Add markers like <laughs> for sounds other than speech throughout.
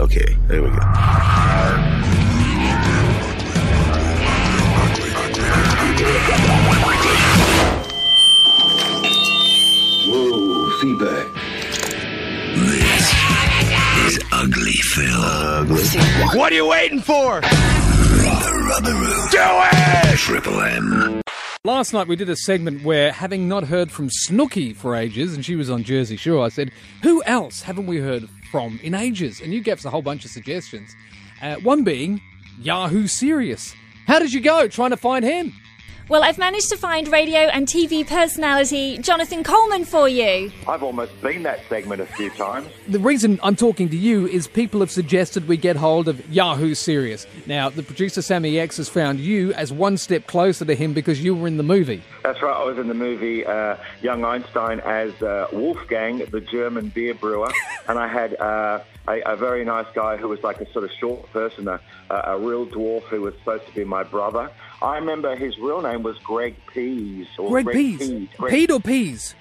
Okay, there we go. Whoa, feedback. This is Ugly Phil. Ugly. What are you waiting for? The Rubber Room. Do it! Triple M. Last night we did a segment where, having not heard from Snooki for ages, and she was on Jersey Shore, I said, Who else haven't we heard from in ages? And you gave us a whole bunch of suggestions. Uh, one being Yahoo Serious. How did you go trying to find him? Well, I've managed to find radio and TV personality Jonathan Coleman for you. I've almost been that segment a few times. The reason I'm talking to you is people have suggested we get hold of Yahoo Serious. Now, the producer Sammy X has found you as one step closer to him because you were in the movie. That's right, I was in the movie uh, Young Einstein as uh, Wolfgang, the German beer brewer, <laughs> and I had uh, a, a very nice guy who was like a sort of short person, a, a, a real dwarf who was supposed to be my brother. I remember his real name was Greg Pease. Or Greg Pease. Peed. Greg- Peed or Peas?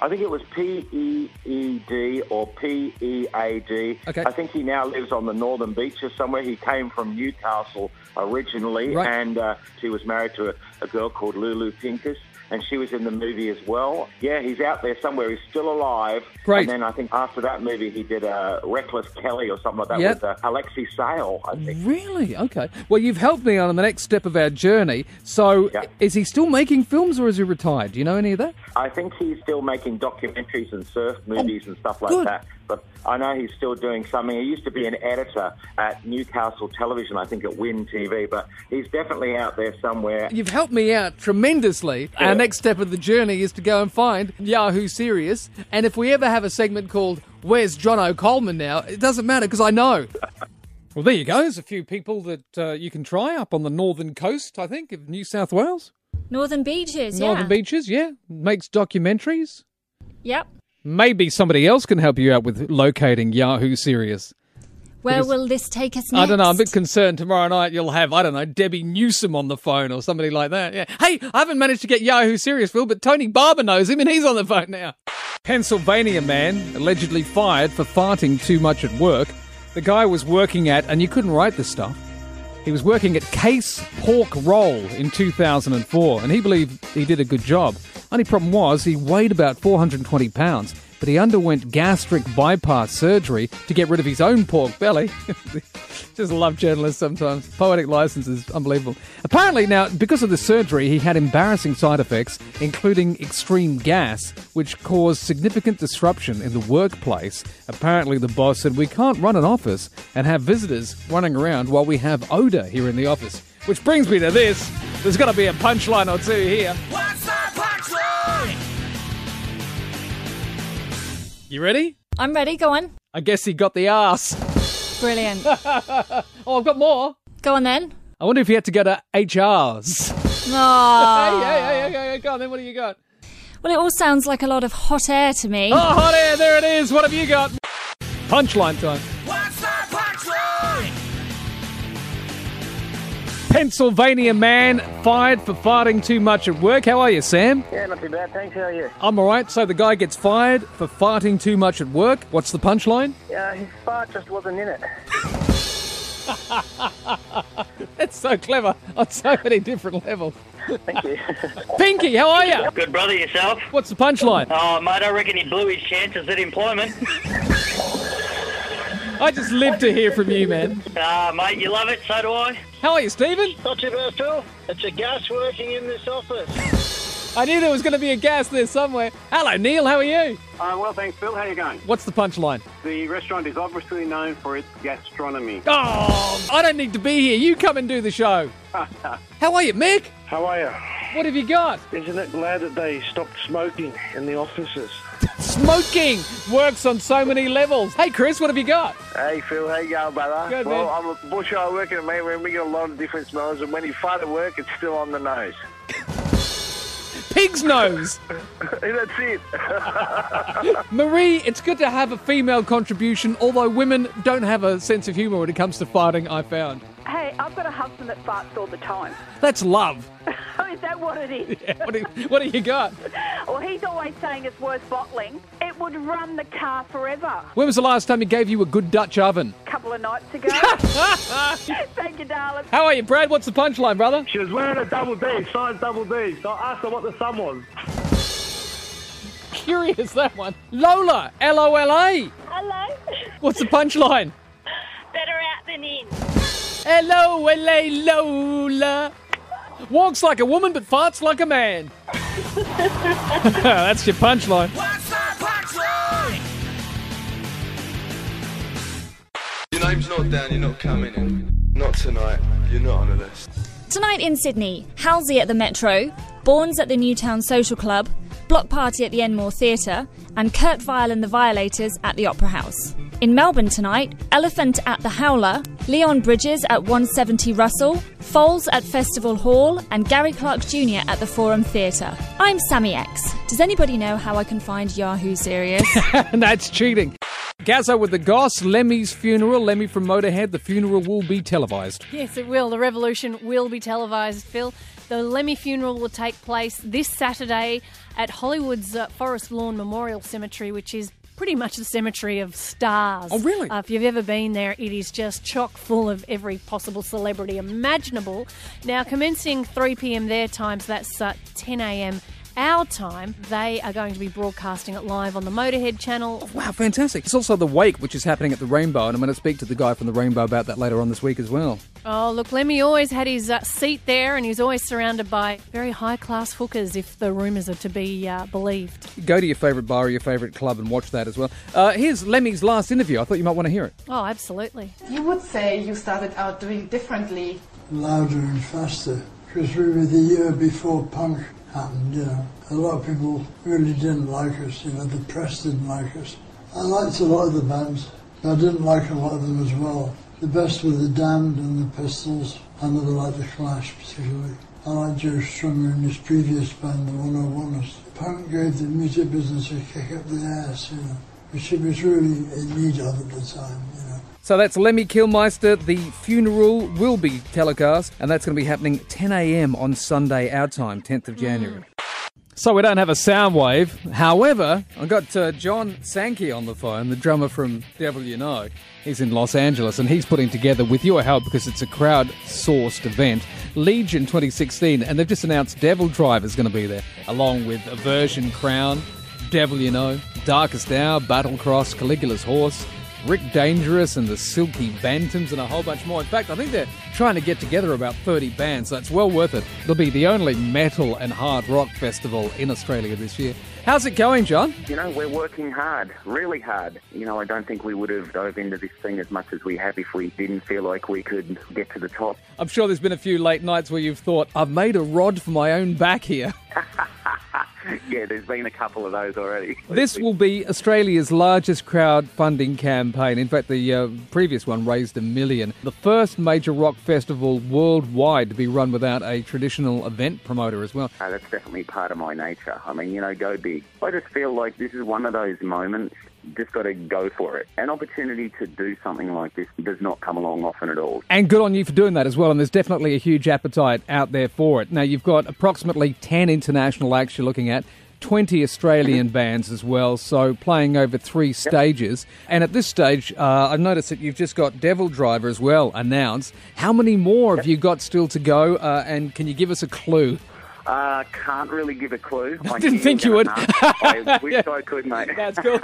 I think it was P E E D or P E A D. Okay. I think he now lives on the northern beaches somewhere. He came from Newcastle originally, Right. and uh, he was married to a, a girl called Lulu Pincus. And she was in the movie as well. Yeah, he's out there somewhere. He's still alive. Great. And then I think after that movie, he did uh, Reckless Kelly or something like that Yep. with uh, Alexei Sayle, I think. Really? Okay. Well, you've helped me on the next step of our journey. So, Yeah. is he still making films or is he retired? Do you know any of that? I think he's still making documentaries and surf movies and stuff like good. that. But I know he's still doing something. He used to be an editor at Newcastle Television, I think at Win TV, but he's definitely out there somewhere. You've helped me out tremendously. Our next step of the journey is to go and find Yahoo Serious. And if we ever have a segment called Where's John O'Coleman now, it doesn't matter because I know. <laughs> well, there you go. There's a few people that uh, you can try up on the northern coast, I think, of New South Wales. Northern Beaches, yeah. Northern yeah. Beaches, yeah. Makes documentaries. Yep. Maybe somebody else can help you out with locating Yahoo Serious. Where Because- will this take us next? I don't know. I'm a bit concerned tomorrow night you'll have, I don't know, Debbie Newsom on the phone or somebody like that. Yeah. Hey, I haven't managed to get Yahoo Serious, Phil, but Tony Barber knows him and he's on the phone now. Pennsylvania man allegedly fired for farting too much at work. The guy was working at, and you couldn't write this stuff, he was working at Case Pork Roll in 2004, and he believed he did a good job. Only problem was he weighed about 420 pounds, but he underwent gastric bypass surgery to get rid of his own pork belly. <laughs> Just love journalists sometimes. Poetic license is unbelievable. Apparently, now, because of the surgery, he had embarrassing side effects, including extreme gas, which caused significant disruption in the workplace. Apparently, the boss said, We can't run an office and have visitors running around while we have odour here in the office. Which brings me to this. There's got to be a punchline or two here. You ready? I'm ready. Go on. I guess he got the ass. Brilliant. <laughs> Oh, I've got more. go on then. I wonder if he had to go to HRs. Oh. <laughs> Hey, hey, hey, hey, hey, go on then. What do you got? Well, it all sounds like a lot of hot air to me. Oh, hot air. There it is. What have you got? Punchline time. Pennsylvania man fired for farting too much at work. How are you, Sam? Yeah, not too bad. Thanks. How are you? I'm all right. So the guy gets fired for farting too much at work. What's the punchline? Yeah, his fart just wasn't in it. <laughs> That's so clever on so many different levels. Thank you. <laughs> Pinky, how are you? Good brother yourself. What's the punchline? Oh, mate, I reckon he blew his chances at employment. <laughs> I just live to hear from you, man. Ah, mate, you love it, so do I. How are you, Stephen? Not too bad, Phil. It's a gas working in this office. I knew there was going to be a gas there somewhere. Hello, Neil. How are you? Uh, well, thanks, Phil. How are you going? What's the punchline? The restaurant is obviously known for its gastronomy. Oh, I don't need to be here. You come and do the show. <laughs> How are you, Mick? How are you? What have you got? Isn't it glad that they stopped smoking in the offices? Smoking works on so many levels. Hey, Chris, what have you got? Hey Phil, how you going, brother? Good, well, man. I'm a bush eye working at me where we get a lot of different smells, and when you fart at work, it's still on the nose. <laughs> Pig's nose. <laughs> That's it. <laughs> Marie, it's good to have a female contribution, although women don't have a sense of humour when it comes to farting, I found. Hey, I've got a husband that farts all the time. That's love. Is that what it is? Yeah, <laughs> what, do, what do you got? Well, he's always saying it's worth bottling. It would run the car forever. When was the last time he gave you a good Dutch oven? A couple of of nights ago. <laughs> <laughs> Thank you, darling. How are you, Brad? What's the punchline, brother? She was wearing a double D, size double D. So I asked her what the sum was. Curious, that one. Lola, L O L A. Hello. What's the punchline? Better out than in. L O L A Lola. Walks like a woman but farts like a man. <laughs> That's your punchline. Your name's not down, you're not coming in. Not tonight, you're not on the list. Tonight in Sydney, Halsey at the Metro, Bournes at the Newtown Social Club, Bloc Party at the Enmore Theatre, and Kurt Vile and the Violators at the Opera House. In Melbourne tonight, Elephant at the Howler, Leon Bridges at 170 Russell, Foals at Festival Hall, and Gary Clark Jr. at the Forum Theatre. I'm Sammy X. Does anybody know how I can find Yahoo Serious? <laughs> That's cheating. Gazzo with the Goss, Lemmy's funeral. Lemmy from Motorhead. The funeral will be televised. Yes, it will. The revolution will be televised, Phil. The Lemmy funeral will take place this Saturday at Hollywood's uh, Forest Lawn Memorial Cemetery, which is pretty much the cemetery of stars. Oh, really? Uh, if you've ever been there, it is just chock full of every possible celebrity imaginable. Now, commencing 3 p.m. their time, so that's uh, 10 a.m. our time, they are going to be broadcasting it live on the Motorhead channel. Wow, fantastic. It's also the wake, which is happening at the Rainbow, and I'm going to speak to the guy from the Rainbow about that later on this week as well. Oh, look, Lemmy always had his uh, seat there, and he's always surrounded by very high class hookers, if the rumours are to be uh, believed. Go to your favourite bar or your favourite club and watch that as well. Uh, here's Lemmy's last interview. I thought you might want to hear it. Oh, absolutely. You would say you started out doing differently. Louder and faster, because we were the year before punk you uh, know. A lot of people really didn't like us, you know, the press didn't like us. I liked a lot of the bands, but I didn't like a lot of them as well. The best were the Damned and the Pistols. I never liked the Clash particularly. I liked Joe Strummer and his previous band, the 101ers. Punk gave the music business a kick up the ass, you know, which it was really in need of at the time, you know. So that's Lemmy Kilmister. The funeral will be telecast, and that's going to be happening 10 a.m. on Sunday, our time, 10th of January. So we don't have a Soundwave. However, I've got uh, John Sankey on the phone, the drummer from Devil You Know. He's in Los Angeles, and he's putting together, with your help, because it's a crowd-sourced event, Legion 2016, and they've just announced Devil Driver is going to be there, along with Aversion Crown, Devil You Know, Darkest Hour, Battlecross, Caligula's Horse, Rick Dangerous and the Silky Bantams and a whole bunch more. In fact, I think they're trying to get together about 30 bands, so it's well worth it. It'll be the only metal and hard rock festival in Australia this year. How's it going, John? You know, we're working hard, really hard. You know, I don't think we would have dove into this thing as much as we have if we didn't feel like we could get to the top. I'm sure there's been a few late nights where you've thought, I've made a rod for my own back here. <laughs> <laughs> yeah, there's been a couple of those already. <laughs> This will be Australia's largest crowdfunding campaign. In fact, the uh, previous one raised a million. The first major rock festival worldwide to be run without a traditional event promoter as well. Uh, that's definitely part of my nature. I mean, you know, go big. I just feel like this is one of those moments. Just got to go for it. An opportunity to do something like this does not come along often at all. And good on you for doing that as well. And there's definitely a huge appetite out there for it. Now, you've got approximately 10 international acts you're looking at. 20 Australian bands as well, so playing over three stages. And at this stage, uh, I've noticed that you've just got Devil Driver as well announced. How many more have you got still to go? Uh, and can you give us a clue? Uh, can't really give a clue. <laughs> I didn't think you would. I <laughs> wish I could, mate. That's cool.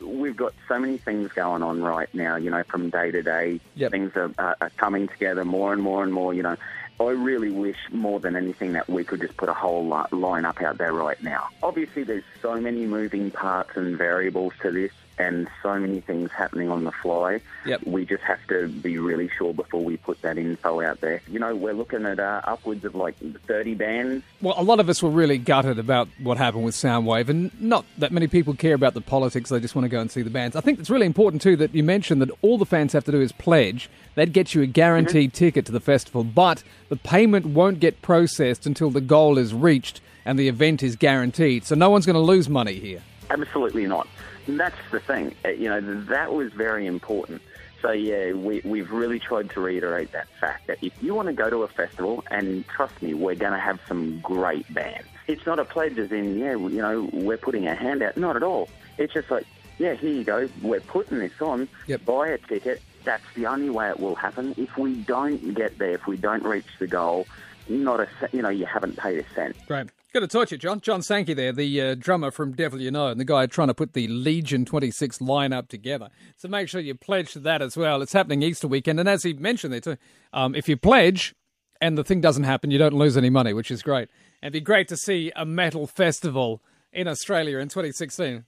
<laughs> We've got so many things going on right now, you know, from day to day. Things are, are, are coming together more and more and more, you know. I really wish more than anything that we could just put a whole li- lineup out there right now. Obviously, there's so many moving parts and variables to this, and so many things happening on the fly. Yep. We just have to be really sure before we put that info out there. You know, we're looking at uh, upwards of like 30 bands. Well, a lot of us were really gutted about what happened with Soundwave, and not that many people care about the politics. They just want to go and see the bands. I think it's really important, too, that you mentioned that all the fans have to do is pledge. That gets you a guaranteed ticket to the festival, but the payment won't get processed until the goal is reached and the event is guaranteed. So no one's going to lose money here. Absolutely not. And that's the thing. Uh, You know, that was very important. So, yeah, we, we've really tried to reiterate that fact that if you want to go to a festival, and trust me, we're going to have some great bands. It's not a pledge as in, yeah, you know, we're putting a hand out. Not at all. It's just like, yeah, here you go. We're putting this on. Yep. Buy a ticket. that's the only way it will happen. If we don't get there, if we don't reach the goal, not a you know you haven't paid a cent. Great. Got to torture, John. John Sankey there, the uh, drummer from Devil You Know, and the guy trying to put the Legion 26 lineup together. So make sure you pledge to that as well. It's happening Easter weekend. And as he mentioned there too, um, if you pledge and the thing doesn't happen, you don't lose any money, which is great. It'd be great to see a metal festival in Australia in 2016.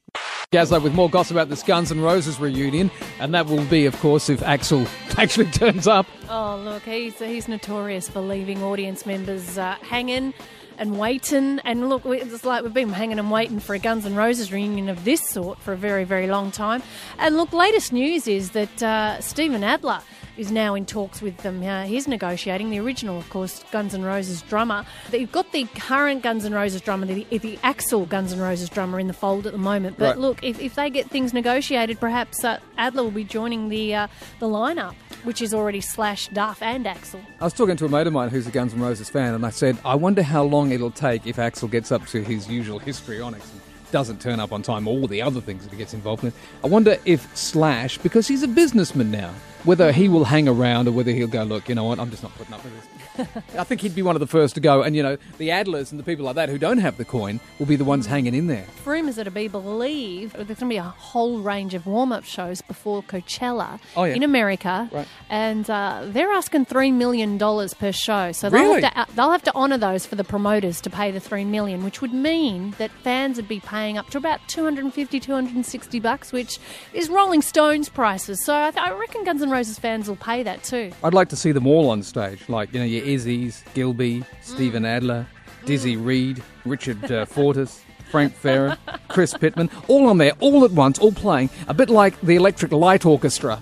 Gazzo with more gossip about this Guns N' Roses reunion, and that will be, of course, if Axl <laughs> actually turns up. Oh, look, he's he's notorious for leaving audience members uh, hanging and waiting. And look, it's like we've been hanging and waiting for a Guns N' Roses reunion of this sort for a very, very long time. And look, latest news is that uh, Steven Adler is now in talks with them. Uh, he's negotiating the original, of course, Guns N' Roses drummer. They've got the current Guns N' Roses drummer, the, the actual Guns N' Roses drummer, in the fold at the moment. But Right. look, if, if they get things negotiated, perhaps uh, Adler will be joining the uh, the lineup, which is already Slash, Duff, and Axl. I was talking to a mate of mine who's a Guns N' Roses fan, and I said, I wonder how long it'll take if Axl gets up to his usual histrionics and doesn't turn up on time, all the other things that he gets involved in. I wonder if Slash, because he's a businessman now, whether he will hang around or whether he'll go, look, you know what, I'm just not putting up with this. <laughs> I think he'd be one of the first to go, and you know, the Adlers and the people like that who don't have the coin will be the ones hanging in there. Rumours are to be believed there's going to be a whole range of warm up shows before Coachella Oh, yeah. in America, Right. and uh, they're asking three million dollars per show. So they'll Really? have to uh, they'll have to honour those for the promoters to pay the 3 million, which would mean that fans would be paying up to about 250, 260 bucks, which is Rolling Stones prices. So I, th- I reckon Guns N' Roses fans will pay that too. I'd like to see them all on stage, like you know your Izzy's, Gilby, Steven Adler, Dizzy Reed, Richard uh, Fortus, Frank Ferrer, Chris Pitman, all on there, all at once, all playing, a bit like the Electric Light Orchestra.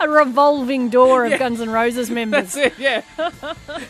A revolving door of Guns N' Roses <laughs> members. That's it, yeah.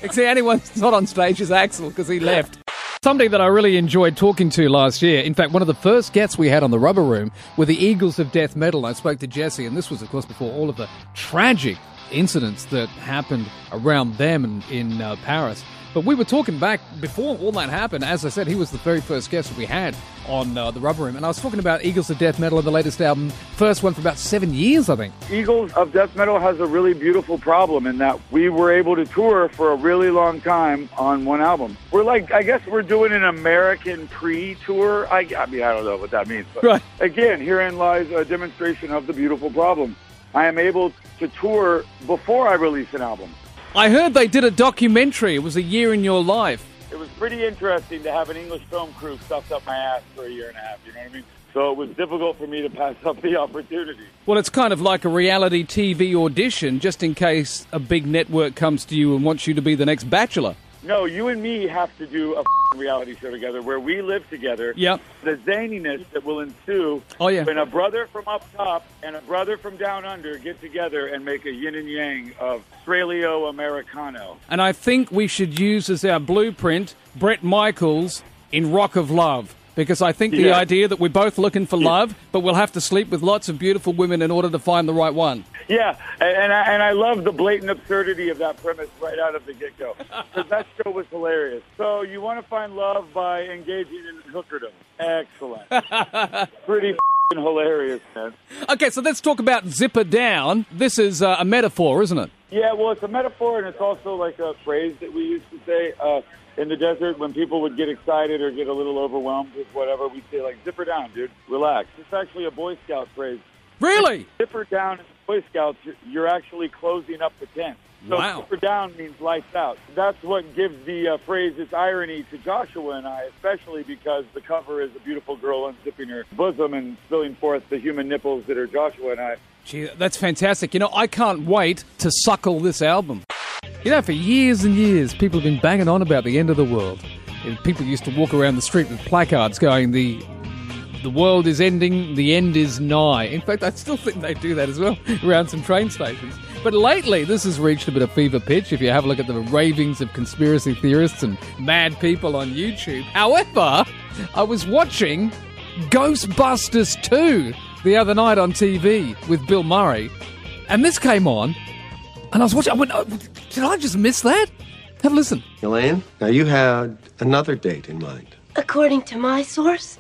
Except anyone that's not on stage is Axl because he left. Somebody that I really enjoyed talking to last year. In fact, one of the first guests we had on the Rubber Room were the Eagles of Death Metal. I spoke to Jesse, and this was, of course, before all of the tragic incidents that happened around them in, in uh, Paris. But we were talking back before all that happened. As I said, he was the very first guest we had on uh, the Rubber Room, and I was talking about Eagles of Death Metal, and the latest album, first one for about seven years, I think. Eagles of Death Metal has a really beautiful problem in that we were able to tour for a really long time on one album. We're like, I guess we're doing an American pre-tour. I, I mean, I don't know what that means. But Right. again, herein lies a demonstration of the beautiful problem. I am able to tour before I release an album. I heard they did a documentary. It was a year in your life. It was pretty interesting to have an English film crew stuffed up my ass for a year and a half. You know what I mean? So it was difficult for me to pass up the opportunity. Well, it's kind of like a reality TV audition, just in case a big network comes to you and wants you to be the next Bachelor. No, you and me have to do a reality show together where we live together. Yep. The zaniness that will ensue Oh, yeah. when a brother from up top and a brother from down under get together and make a yin and yang of Australio Americano. And I think we should use as our blueprint Bret Michaels in Rock of Love. Because I think the idea that we're both looking for love, but we'll have to sleep with lots of beautiful women in order to find the right one. Yeah, and, and, I, and I love the blatant absurdity of that premise right out of the get go. <laughs> Because that show was hilarious. So you want to find love by engaging in hookerdom. Excellent. <laughs> Pretty f***ing hilarious, man. Okay, so let's talk about Zipper Down. This is uh, a metaphor, isn't it? Yeah, well, it's a metaphor, and it's also like a phrase that we used to say uh, in the desert when people would get excited or get a little overwhelmed with whatever. We'd say like, "Zipper down, dude, relax." It's actually a Boy Scout phrase. Really? Zipper down in Boy Scouts, you're- you're actually closing up the tent. So Wow. zipper down means lights out. That's what gives the uh, phrase its irony to Joshua and I, especially because the cover is a beautiful girl unzipping her bosom and spilling forth the human nipples that are Joshua and I. Gee, that's fantastic. You know, I can't wait to suckle this album. You know, for years and years, people have been banging on about the end of the world. And People used to walk around the street with placards going, the the world is ending, the end is nigh. In fact, I still think they do that as well <laughs> around some train stations. But lately, this has reached a bit of fever pitch if you have a look at the ravings of conspiracy theorists and mad people on YouTube. However, I was watching Ghostbusters 2 the other night on TV with Bill Murray, and this came on, and I was watching. I went, oh, did I just miss that? Have a listen. Elaine, now you had another date in mind. According to my source,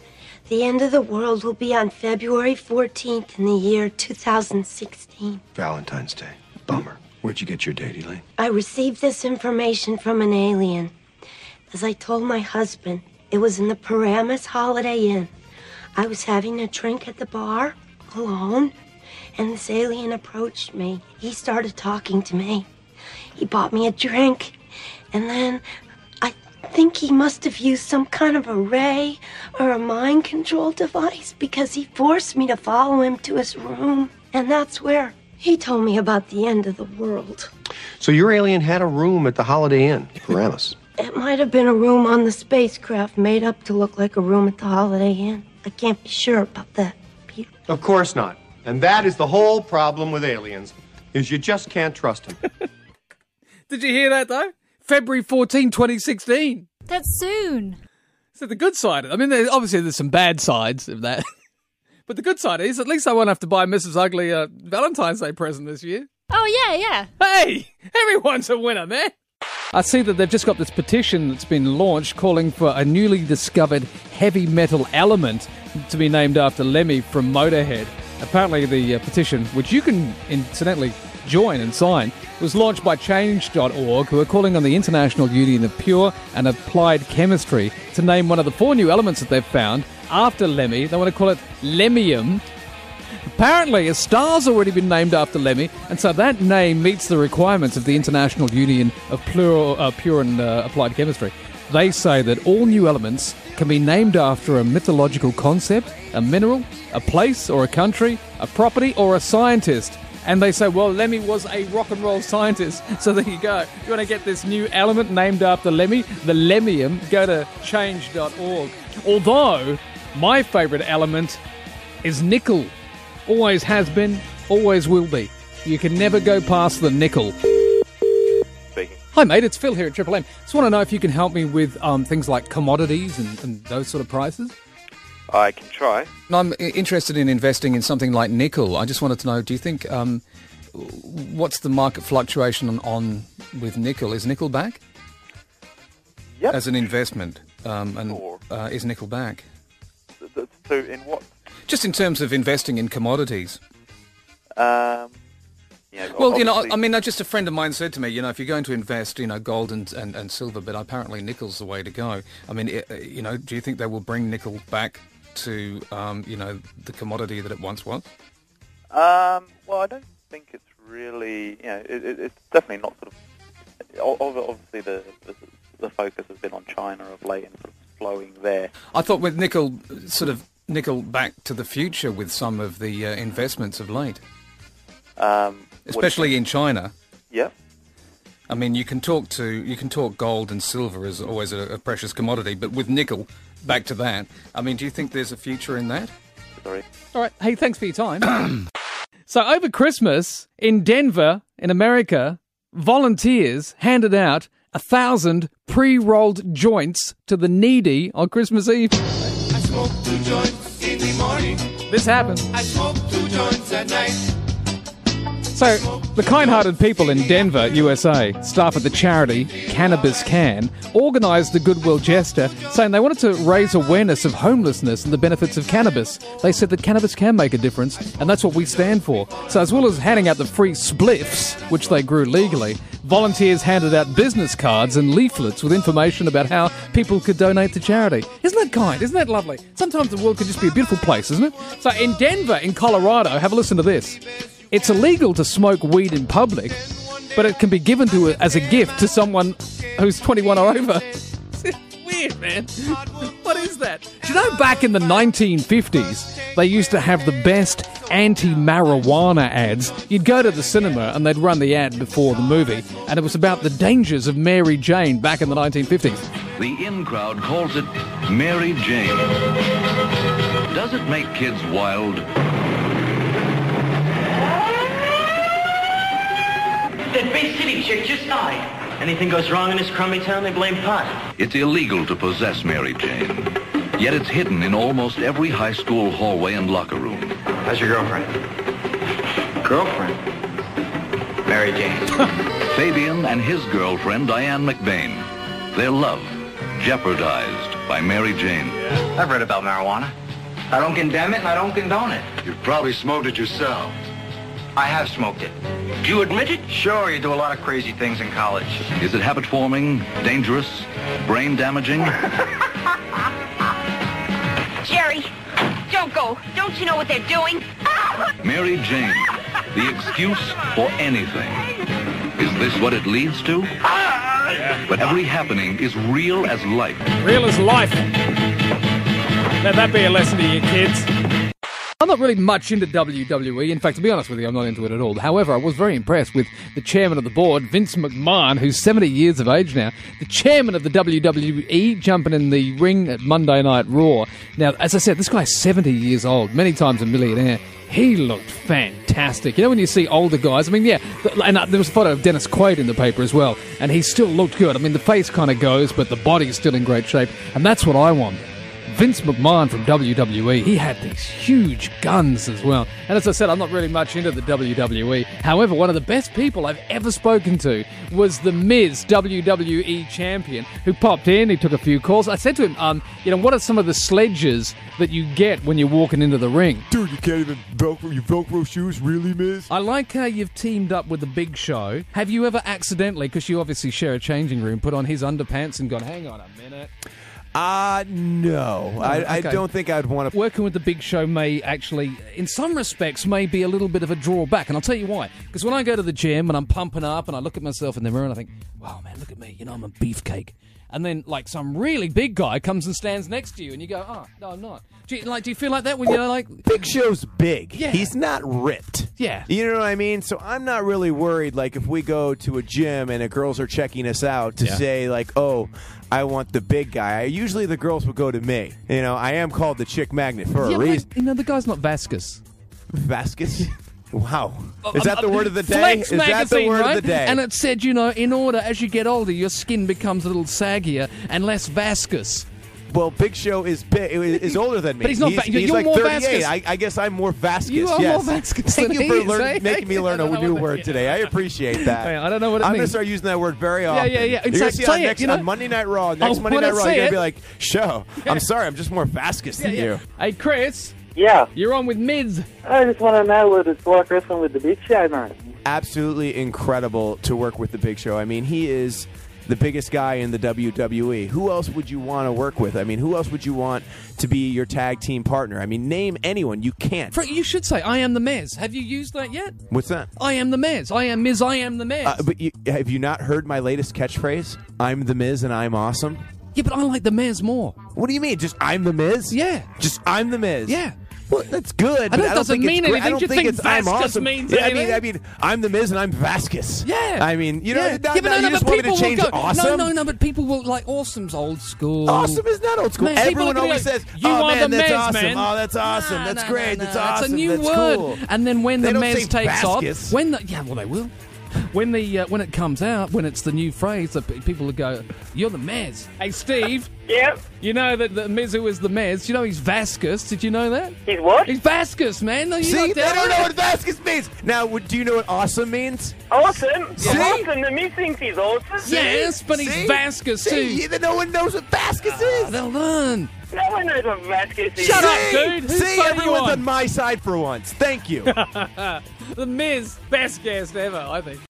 The end of the world will be on February 14th in the year 2016. Valentine's Day. Bummer. Where'd you get your date, Elaine? I received this information from an alien. As I told my husband, it was in the Paramus Holiday Inn. I was having a drink at the bar, alone, and this alien approached me. He started talking to me. He bought me a drink, and then I think he must have used some kind of a ray or a mind control device because he forced me to follow him to his room. And that's where he told me about the end of the world. So your alien had a room at the Holiday Inn, Paramus. It might have been a room on the spacecraft made up to look like a room at the Holiday Inn. I can't be sure about that. Peter. of course not. And that is the whole problem with aliens, is you just can't trust them. <laughs> Did you hear that though? February 14, 2016. That's soon. So the good side, I mean, there, obviously there's some bad sides of that. <laughs> but the good side is at least I won't have to buy Mrs. Ugly a Valentine's Day present this year. Oh, yeah, yeah. Hey, everyone's a winner, man. I see that they've just got this petition that's been launched calling for a newly discovered heavy metal element to be named after Lemmy from Motorhead. Apparently, the uh, petition, which you can incidentally join and sign, was launched by Change.org, who are calling on the International Union of Pure and Applied Chemistry to name one of the four new elements that they've found after Lemmy. They want to call it Lemmium. Apparently, a star's already been named after Lemmy, and so that name meets the requirements of the International Union of Pure, uh, Pure and uh, Applied Chemistry. They say that all new elements can be named after a mythological concept, a mineral, a place or a country, a property or a scientist. And they say, well, Lemmy was a rock and roll scientist. <laughs> So there you go. You want to get this new element named after Lemmy, the Lemmium, go to change.org. Although, my favourite element is nickel. Always has been, always will be. You can never go past the nickel. Speaking. Hi, mate. It's Phil here at Triple M. Just want to know if you can help me with um, things like commodities and, and those sort of prices. I can try. I'm interested in investing in something like nickel. I just wanted to know: Do you think um, what's the market fluctuation on, on with nickel? Is nickel back? Yep. As an investment, um, and uh, is nickel back? Th- th- So in what? Just in terms of investing in commodities. Um, Well, you know, I mean, uh, just a friend of mine said to me, you know, if you're going to invest, you know, gold and, and, and silver, but apparently nickel's the way to go. I mean, i- uh, you know, do you think they will bring nickel back to, um, you know, the commodity that it once was? Um, well, I don't think it's really. You know, it, it, it's definitely not sort of. Obviously, the, the the focus has been on China of late and sort of flowing there. I thought with nickel, sort of nickel back to the future with some of the uh, investments of late, Um, especially in China. Yeah. I mean, you can talk to you can talk gold and silver as always a, a precious commodity, but with nickel, back to that. I mean, do you think there's a future in that? Sorry. All right. Hey, thanks for your time. <coughs> so over Christmas in Denver, in America, volunteers handed out a thousand pre-rolled joints to the needy on Christmas Eve. Smoke two joints in the morning. This happened. I smoke two joints at night. So, the kind hearted people in Denver, USA, staff at the charity Cannabis Can, organised the Goodwill Jester, saying they wanted to raise awareness of homelessness and the benefits of cannabis. They said that cannabis can make a difference, and that's what we stand for. So, as well as handing out the free spliffs, which they grew legally, volunteers handed out business cards and leaflets with information about how people could donate to charity. Isn't that kind? Isn't that lovely? Sometimes the world could just be a beautiful place, isn't it? So, in Denver, in Colorado, have a listen to this. It's illegal to smoke weed in public, but it can be given to as a gift to someone who's 21 or over. <laughs> Weird, man. What is that? Do you know back in the 1950s, they used to have the best anti marijuana ads? You'd go to the cinema and they'd run the ad before the movie, and it was about the dangers of Mary Jane back in the 1950s. The in crowd calls it Mary Jane. Does it make kids wild? That Bay City chick just died. Anything goes wrong in this crummy town, they blame pot. It's illegal to possess Mary Jane. Yet it's hidden in almost every high school hallway and locker room. How's your girlfriend? Girlfriend? Mary Jane. <laughs> Fabian and his girlfriend, Diane McBain. Their love jeopardized by Mary Jane. I've read about marijuana. I don't condemn it and I don't condone it. You've probably smoked it yourself. I have smoked it. Do you admit it? Sure, you do a lot of crazy things in college. Is it habit forming, dangerous, brain damaging? <laughs> Jerry, don't go. Don't you know what they're doing? <laughs> Mary Jane, the excuse for anything. Is this what it leads to? <laughs> But every happening is real as life. Real as life. Let that be a lesson to you kids. I'm not really much into WWE. In fact, to be honest with you, I'm not into it at all. However, I was very impressed with the chairman of the board, Vince McMahon, who's 70 years of age now, the chairman of the WWE, jumping in the ring at Monday Night Raw. Now, as I said, this guy's 70 years old, many times a millionaire. He looked fantastic. You know, when you see older guys, I mean, yeah, and uh, there was a photo of Dennis Quaid in the paper as well, and he still looked good. I mean, the face kind of goes, but the body's still in great shape, and that's what I want. Vince McMahon from WWE, he had these huge guns as well. And as I said, I'm not really much into the WWE. However, one of the best people I've ever spoken to was The Miz, WWE champion, who popped in. He took a few calls. I said to him, um, you know, what are some of the sledges that you get when you're walking into the ring? Dude, you can't even Velcro your Velcro shoes, really, Miz? I like how you've teamed up with the Big Show. Have you ever accidentally, because you obviously share a changing room, put on his underpants and gone, hang on a minute? Uh, no. I, I don't think I'd want to. Working with the Big Show may actually, in some respects, may be a little bit of a drawback, and I'll tell you why. Because when I go to the gym and I'm pumping up and I look at myself in the mirror and I think, "Wow, man, look at me! You know, I'm a beefcake." And then, like, some really big guy comes and stands next to you, and you go, "Oh, no, I'm not." Do you, like, do you feel like that when you're like, Big Show's big. Yeah. He's not ripped. Yeah. You know what I mean? So I'm not really worried. Like, if we go to a gym and the girls are checking us out to Yeah. say, like, oh, I want the big guy. Usually the girls will go to me. You know, I am called the chick magnet for yeah, a but, reason. you know, the guy's not Vasquez. Vasquez? <laughs> Wow. <laughs> Is that the word of the day? Flex Is that the word right? of the day? And it said, you know, in order as you get older, your skin becomes a little saggier and less Vasquez. Well, Big Show is big, is older than me. But he's not He's, Va- you're he's like more 38. Vasquez. I, I guess I'm more Vasquez. You are yes. more Vasquez Thank than you for is, learn- eh? making me learn a new word today. I appreciate that. <laughs> I don't know what it I'm gonna start using that word very often. Yeah, yeah, yeah. You're gonna see on it, next you know? on Monday Night Raw. Next Oh, Monday Night Raw, you're gonna it- be like, "Show, I'm sorry, I'm just more Vasquez <laughs> than you." Hey, Chris. Yeah. You're on with Miz. I just want to know what it's like wrestling with the Big Show, mate. Absolutely incredible to work with the Big Show. I mean, he is the biggest guy in the WWE. Who else would you want to work with? I mean, who else would you want to be your tag team partner? I mean, name anyone. You can't. Frank, you should say, I am the Miz. Have you used that yet? What's that? I am the Miz. I am Miz. I am the Miz. Uh, but you, have you not heard my latest catchphrase? I'm the Miz and I'm awesome. Yeah, but I like the Miz more. What do you mean? Just I'm the Miz? Yeah. Just I'm the Miz. Yeah. Well, that's good. I but know it I don't doesn't think it's mean great. anything. I don't Do you think, think it's Vasquez awesome. means yeah, I mean. I mean, I'm the Miz and I'm Vasquez. Yeah. I mean, you know, yeah. now, yeah, but no, you no, just but want me people to change will go, awesome. No, no, no, but people will like awesome's old school. Awesome is not old school. Man, Everyone always go, says, "You "Oh are man, the that's Miz, awesome! man." Oh, that's awesome! Nah, that's nah, great! nah, that's awesome! It's a new that's word. cool." And then when They the Miz takes Vasquez. off, when the yeah, well they will. When the uh, when it comes out, when it's the new phrase, the p- people will go, "You're the Miz." Hey, Steve. Yep. You know that the Miz who is the Miz. You know he's Vasquez. Did you know that? He's what? He's Vasquez, man. No, you See, not they don't know what Vasquez means. Now, would- do you know what awesome means? Awesome. See? Awesome. The Miz thinks he's awesome. Yes, but he's See? Vasquez See, too. no one knows what Vasquez is. They'll learn. No one knows what Vasquez is. Shut up, dude. Whose See, side are you everyone's on? on my side for once. Thank you. <laughs> the Miz, best guest ever, I think.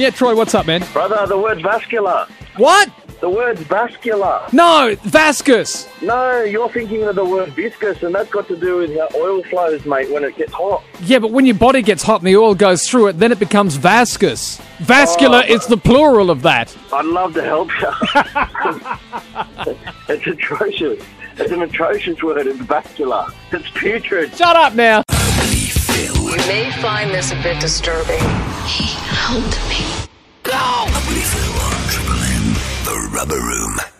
Yeah, Troy, what's up, man? Brother, the word vascular. What? The word vascular. No, vascus. No, you're thinking of the word viscous, and that's got to do with how oil flows, mate, when it gets hot. Yeah, but when your body gets hot and the oil goes through it, then it becomes vascus. Vascular Oh, is the plural of that. I'd love to help you. <laughs> it's atrocious. It's an atrocious word. It's vascular. It's putrid. Shut up now. You may find this a bit disturbing. Helped me. The Rubber Room.